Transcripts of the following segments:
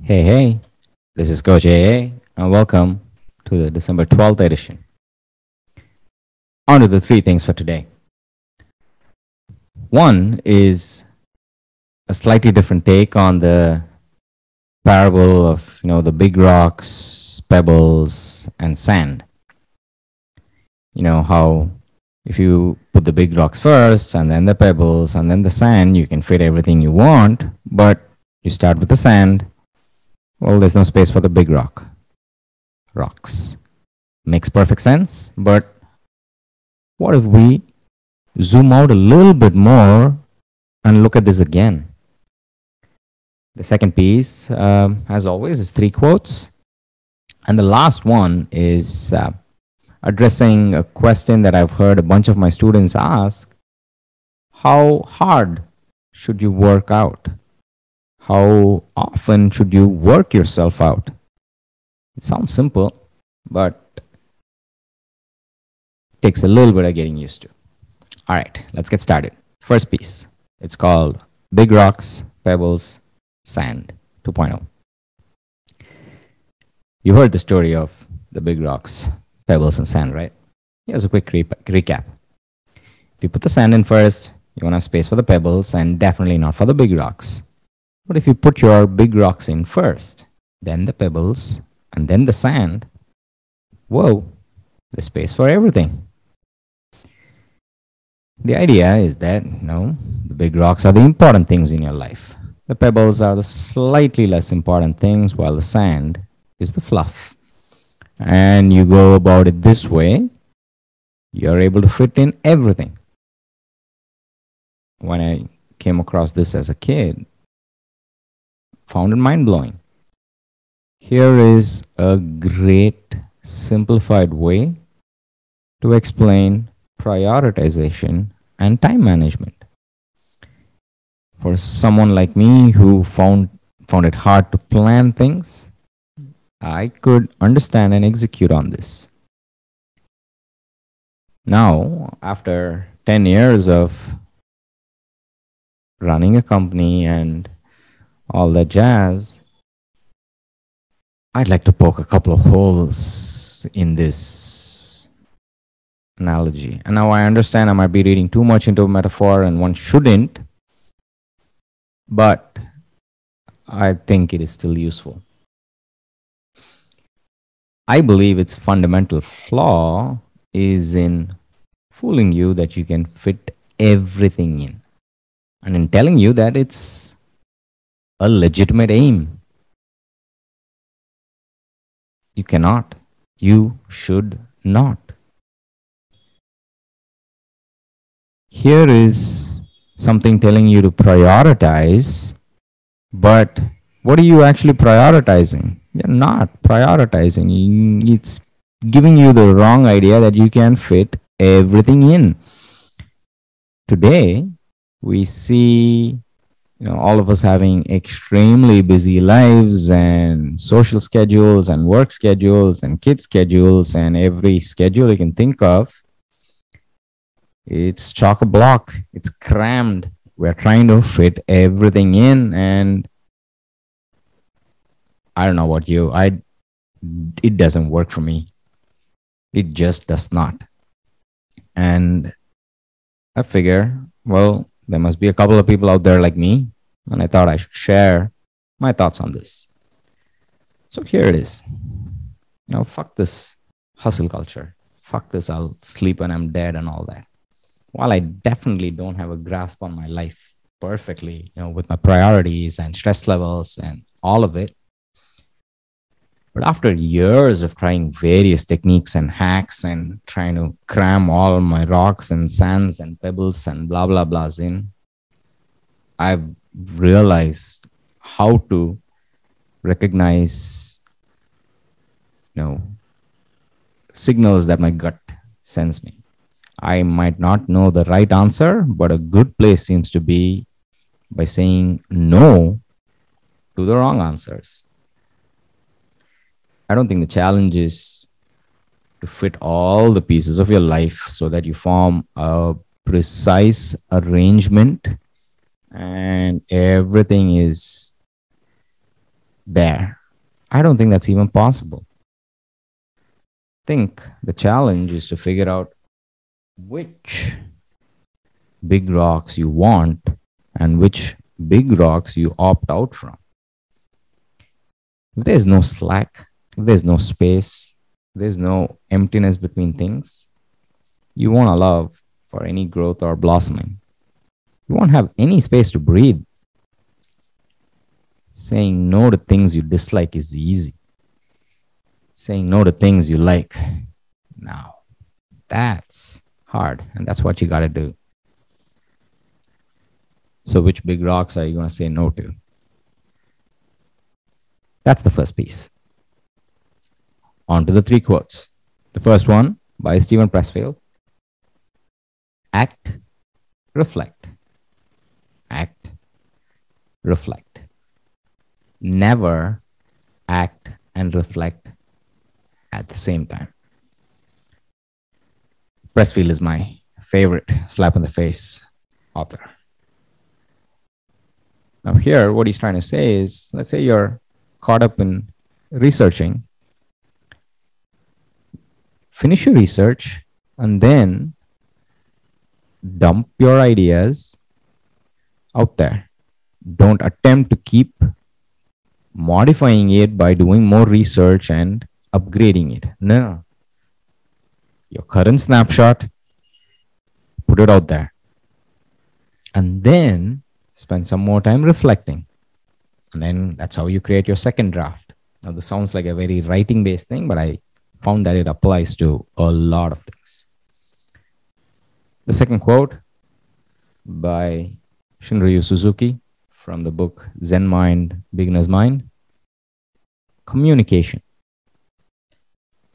Hey, hey, this is Coach AA, and welcome to the December 12th edition. On to the three things for today. One is a slightly different take on the parable of, you know, the big rocks, pebbles, and sand. You know, how if you put the big rocks first, and then the pebbles, and then the sand, you can fit everything you want, but you start with the sand, well, there's no space for the big rock. Rocks. Makes perfect sense, but what if we zoom out a little bit more and look at this again? The second piece, um, as always, is three quotes. And the last one is uh, addressing a question that I've heard a bunch of my students ask How hard should you work out? How often should you work yourself out? It sounds simple, but takes a little bit of getting used to. All right, let's get started. First piece. It's called Big Rocks, Pebbles, Sand 2.0. You heard the story of the big rocks, pebbles, and sand, right? Here's a quick re- recap. If you put the sand in first, you won't have space for the pebbles and definitely not for the big rocks. But if you put your big rocks in first, then the pebbles, and then the sand, whoa, there's space for everything. The idea is that, you know, the big rocks are the important things in your life. The pebbles are the slightly less important things, while the sand is the fluff. And you go about it this way, you're able to fit in everything. When I came across this as a kid, found it mind blowing. Here is a great simplified way to explain prioritization and time management. For someone like me who found, found it hard to plan things, I could understand and execute on this. Now, after 10 years of running a company and all the jazz, I'd like to poke a couple of holes in this analogy. And now I understand I might be reading too much into a metaphor and one shouldn't, but I think it is still useful. I believe its fundamental flaw is in fooling you that you can fit everything in and in telling you that it's a legitimate aim. You cannot. You should not. Here is something telling you to prioritize, but what are you actually prioritizing? You're not prioritizing. It's giving you the wrong idea that you can fit everything in. Today, we see you know all of us having extremely busy lives and social schedules and work schedules and kid schedules and every schedule you can think of it's chock a block. It's crammed. We're trying to fit everything in and i don't know about you. I it doesn't work for me. It just does not. And i figure well there must be a couple of people out there like me and i thought i should share my thoughts on this. So here it is. You know fuck this hustle culture. Fuck this i'll sleep when i'm dead and all that. While I definitely don't have a grasp on my life perfectly, you know, with my priorities and stress levels and all of it, but after years of trying various techniques and hacks and trying to cram all my rocks and sands and pebbles and blah blah blahs in, I've realized how to recognize, you know, signals that my gut sends me. I might not know the right answer, but a good place seems to be by saying no to the wrong answers. I don't think the challenge is to fit all the pieces of your life so that you form a precise arrangement and everything is there. I don't think that's even possible. I think the challenge is to figure out which big rocks you want and which big rocks you opt out from. If there's no slack, there's no space, there's no emptiness between things, you won't allow for any growth or blossoming. You won't have any space to breathe. Saying no to things you dislike is easy. Saying no to things you like, now that's hard. And that's what you got to do. So, which big rocks are you going to say no to? That's the first piece. On to the three quotes. The first one by Steven Pressfield Act, reflect. Act, reflect. Never act and reflect at the same time. Pressfield is my favorite slap in the face author. Now, here, what he's trying to say is let's say you're caught up in researching, finish your research, and then dump your ideas out there. Don't attempt to keep modifying it by doing more research and upgrading it. No. Your current snapshot, put it out there. And then spend some more time reflecting. And then that's how you create your second draft. Now, this sounds like a very writing based thing, but I found that it applies to a lot of things. The second quote by Shunryu Suzuki from the book Zen Mind, Beginner's Mind Communication.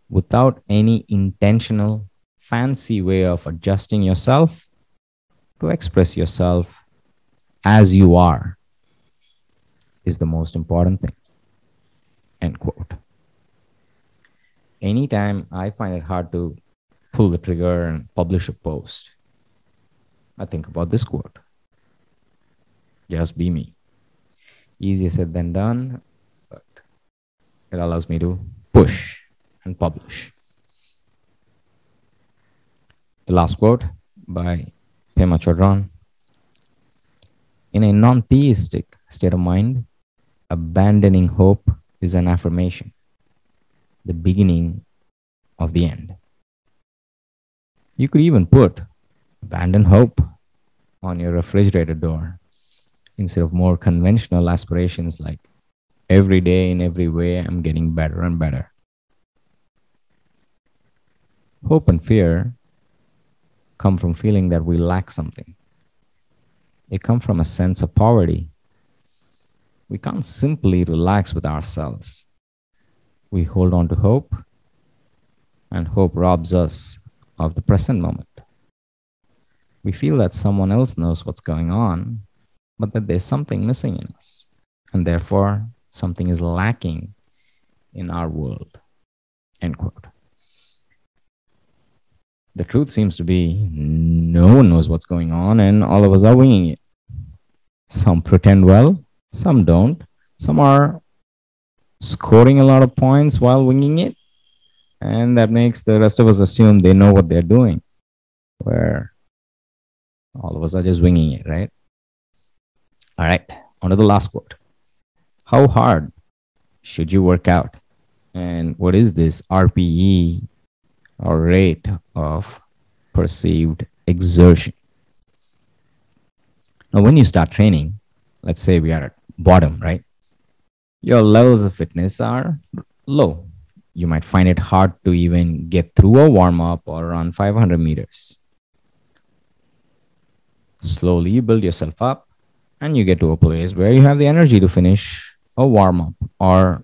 Without any intentional, fancy way of adjusting yourself to express yourself as you are is the most important thing. End quote. Anytime I find it hard to pull the trigger and publish a post, I think about this quote just be me. Easier said than done, but it allows me to push and publish. The last quote by Pema Chodron in a non theistic state of mind, abandoning hope is an affirmation, the beginning of the end. You could even put abandon hope on your refrigerator door instead of more conventional aspirations like every day in every way I'm getting better and better. Hope and fear come from feeling that we lack something. They come from a sense of poverty. We can't simply relax with ourselves. We hold on to hope, and hope robs us of the present moment. We feel that someone else knows what's going on, but that there's something missing in us, and therefore something is lacking in our world. End quote. The truth seems to be no one knows what's going on, and all of us are winging it. Some pretend well, some don't. Some are scoring a lot of points while winging it, and that makes the rest of us assume they know what they're doing, where all of us are just winging it, right? All right, on to the last quote. How hard should you work out? And what is this RPE or rate of perceived exertion? Now, when you start training, let's say we are at bottom, right? Your levels of fitness are low. You might find it hard to even get through a warm up or run 500 meters. Slowly, you build yourself up and you get to a place where you have the energy to finish a warm up or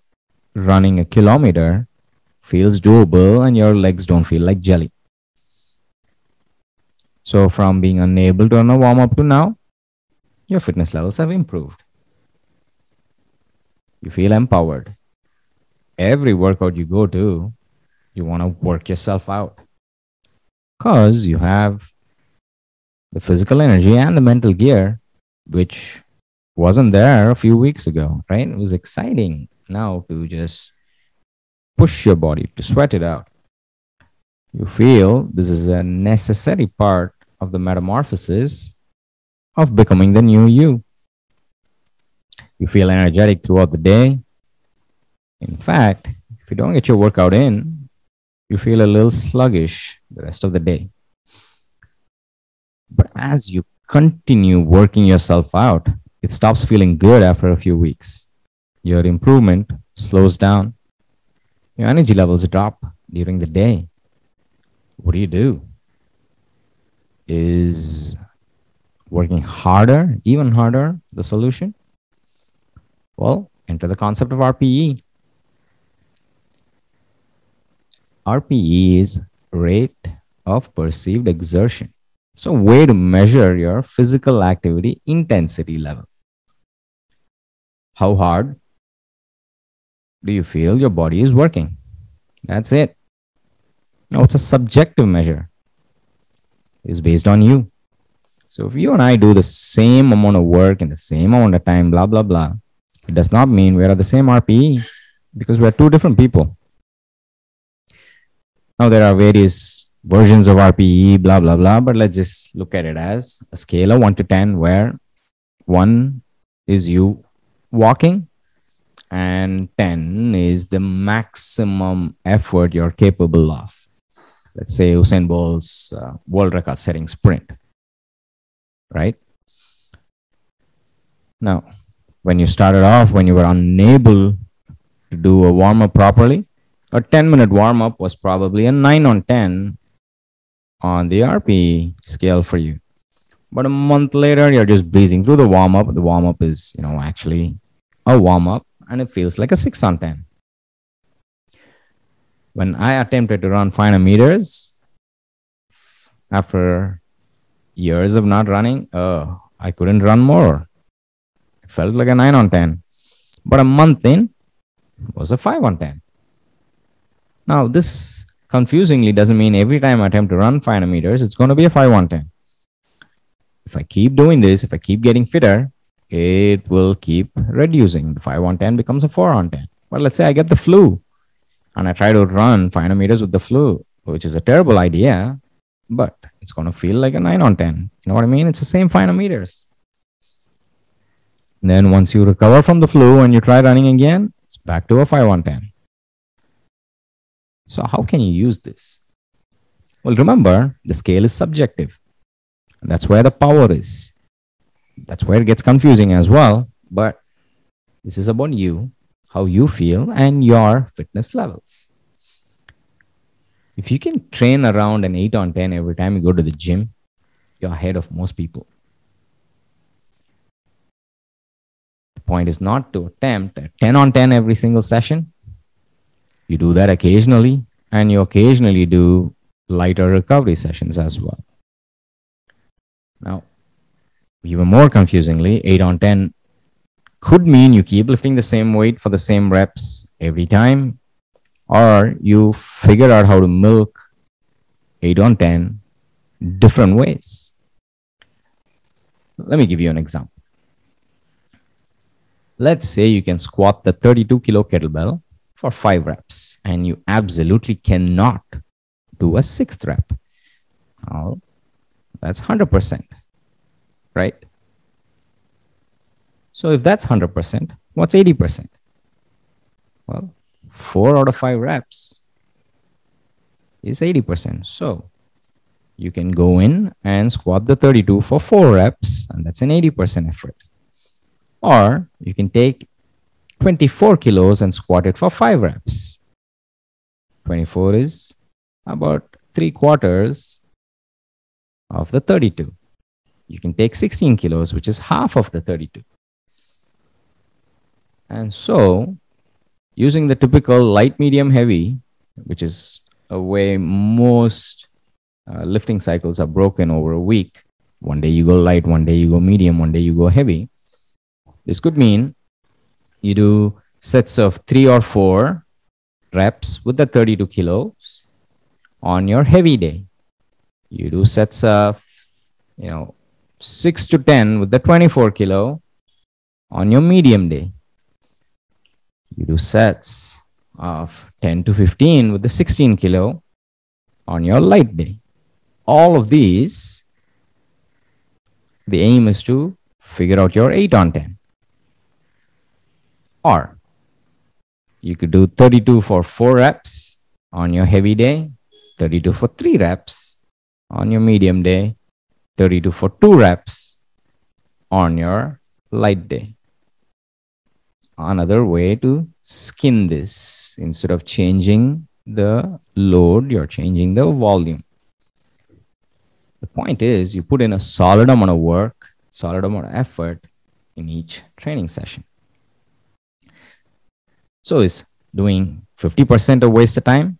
running a kilometer feels doable and your legs don't feel like jelly. So, from being unable to run a warm up to now, your fitness levels have improved. You feel empowered. Every workout you go to, you want to work yourself out because you have the physical energy and the mental gear which wasn't there a few weeks ago, right? It was exciting. now to just push your body to sweat it out. You feel this is a necessary part of the metamorphosis of becoming the new you. You feel energetic throughout the day. In fact, if you don't get your workout in, you feel a little sluggish the rest of the day. But as you continue working yourself out, it stops feeling good after a few weeks. Your improvement slows down. Your energy levels drop during the day. What do you do? Is working harder, even harder, the solution? Well, enter the concept of RPE. RPE is rate of perceived exertion. So, way to measure your physical activity intensity level. How hard do you feel your body is working? That's it. Now, it's a subjective measure. It's based on you. So, if you and I do the same amount of work in the same amount of time, blah, blah, blah, it does not mean we're at the same RPE because we're two different people. Now, there are various versions of RPE, blah, blah, blah, but let's just look at it as a scale of 1 to 10, where 1 is you walking and 10 is the maximum effort you're capable of. Let's say Usain Bolt's uh, world record setting sprint, right? Now, when you started off, when you were unable to do a warm up properly, a 10 minute warm up was probably a 9 on 10 on the RP scale for you. But a month later, you're just breezing through the warm up. The warm up is, you know, actually a warm up and it feels like a 6 on 10. When I attempted to run 500 meters after years of not running, uh, I couldn't run more. Felt like a 9 on 10. But a month in was a 5 on 10. Now, this confusingly doesn't mean every time I attempt to run 500 meters, it's going to be a 5 on 10. If I keep doing this, if I keep getting fitter, it will keep reducing. The 5 on 10 becomes a 4 on 10. But let's say I get the flu and I try to run 500 meters with the flu, which is a terrible idea, but it's going to feel like a 9 on 10. You know what I mean? It's the same 500 meters. Then once you recover from the flu and you try running again, it's back to a 5 on 10. So, how can you use this? Well, remember, the scale is subjective. And that's where the power is. That's where it gets confusing as well. But this is about you, how you feel, and your fitness levels. If you can train around an 8 on 10 every time you go to the gym, you're ahead of most people. Point is not to attempt a 10 on 10 every single session, you do that occasionally, and you occasionally do lighter recovery sessions as well. Now, even more confusingly, 8 on 10 could mean you keep lifting the same weight for the same reps every time, or you figure out how to milk 8 on 10 different ways. Let me give you an example. Let's say you can squat the 32 kilo kettlebell for five reps, and you absolutely cannot do a sixth rep. That's 100%, right? So if that's 100%, what's 80%? Well, four out of five reps is 80%. So you can go in and squat the 32 for four reps, and that's an 80% effort. Or you can take 24 kilos and squat it for five reps. 24 is about three quarters of the 32. You can take 16 kilos, which is half of the 32. And so, using the typical light, medium, heavy, which is a way most uh, lifting cycles are broken over a week. One day you go light, one day you go medium, one day you go heavy. This could mean you do sets of three or four reps with the 32 kilos on your heavy day. You do sets of, you know, six to 10 with the 24 kilo on your medium day. You do sets of 10 to 15 with the 16 kilo on your light day. All of these, the aim is to figure out your 8 on 10. Or you could do 32 for 4 reps on your heavy day, 32 for 3 reps on your medium day, 32 for 2 reps on your light day. Another way to skin this instead of changing the load, you're changing the volume. The point is, you put in a solid amount of work, solid amount of effort in each training session. So, is doing 50% a waste of time?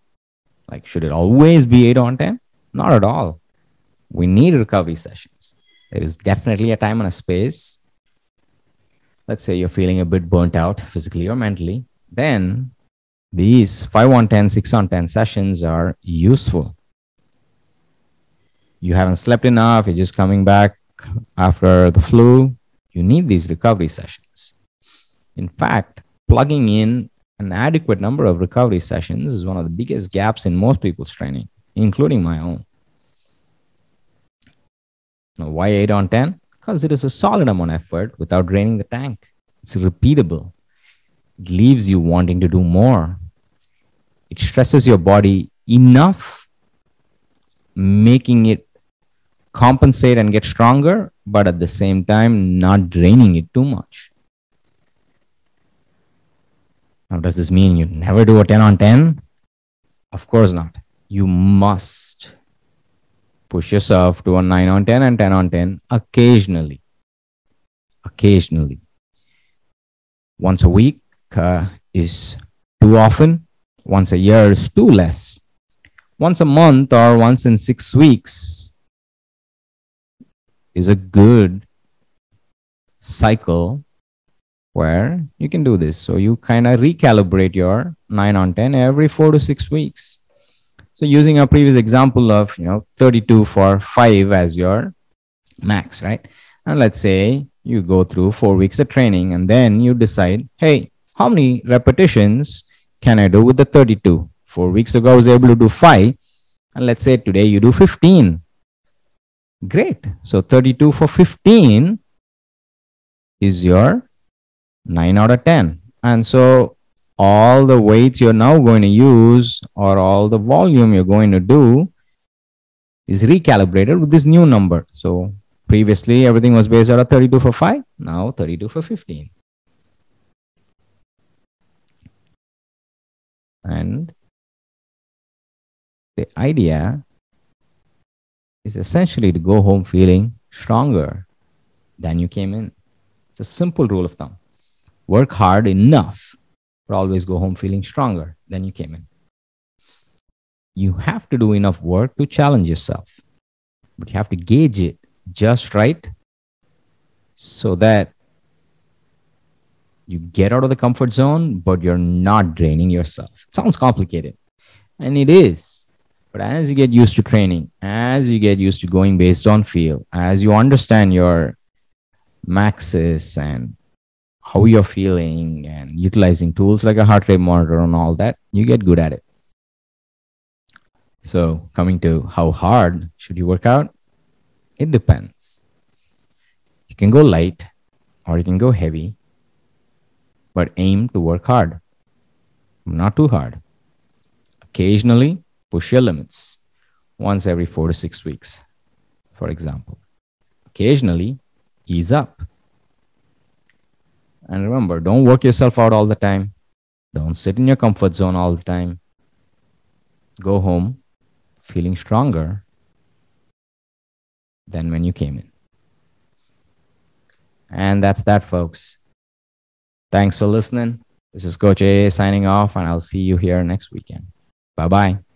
Like, should it always be 8 on 10? Not at all. We need recovery sessions. There is definitely a time and a space. Let's say you're feeling a bit burnt out physically or mentally then these 5 on 10, 6 on 10 sessions are useful. You haven't slept enough, you're just coming back after the flu. You need these recovery sessions. In fact, plugging in an adequate number of recovery sessions is one of the biggest gaps in most people's training, including my own. Now, why 8 on 10? Because it is a solid amount of effort without draining the tank. It's repeatable it leaves you wanting to do more. It stresses your body enough, making it compensate and get stronger, but at the same time, not draining it too much. Now, does this mean you never do a 10 on 10? Of course not. You must push yourself to a 9 on 10 and 10 on 10 occasionally. Occasionally. Once a week, uh, is too often, once a year is too less. Once a month or once in six weeks is a good cycle where you can do this. So you kind of recalibrate your 9 on 10 every 4 to 6 weeks. So using our previous example of, you know, 32 for 5 as your max, right? And let's say you go through 4 weeks of training and then you decide, hey, how many repetitions can I do with the 32? Four weeks ago, I was able to do five. And let's say today you do 15. Great. So 32 for 15 is your 9 out of 10. And so all the weights you're now going to use or all the volume you're going to do is recalibrated with this new number. So previously everything was based out of 32 for 5, now 32 for 15. And the idea is essentially to go home feeling stronger than you came in. It's a simple rule of thumb. Work hard enough, but always go home feeling stronger than you came in. You have to do enough work to challenge yourself, but you have to gauge it just right so that you get out of the comfort zone, but you're not draining yourself. It sounds complicated, and it is. But as you get used to training, as you get used to going based on feel, as you understand your maxes and how you're feeling and utilizing tools like a heart rate monitor and all that, you get good at it. So, coming to how hard should you work out? It depends. You can go light or you can go heavy but aim to work hard, not too hard. Occasionally, push your limits once every four to six weeks, for example. Occasionally, ease up. And remember, don't work yourself out all the time. Don't sit in your comfort zone all the time. Go home feeling stronger than when you came in. And that's that, folks. Thanks for listening. This is Coach A signing off, and I'll see you here next weekend. Bye bye.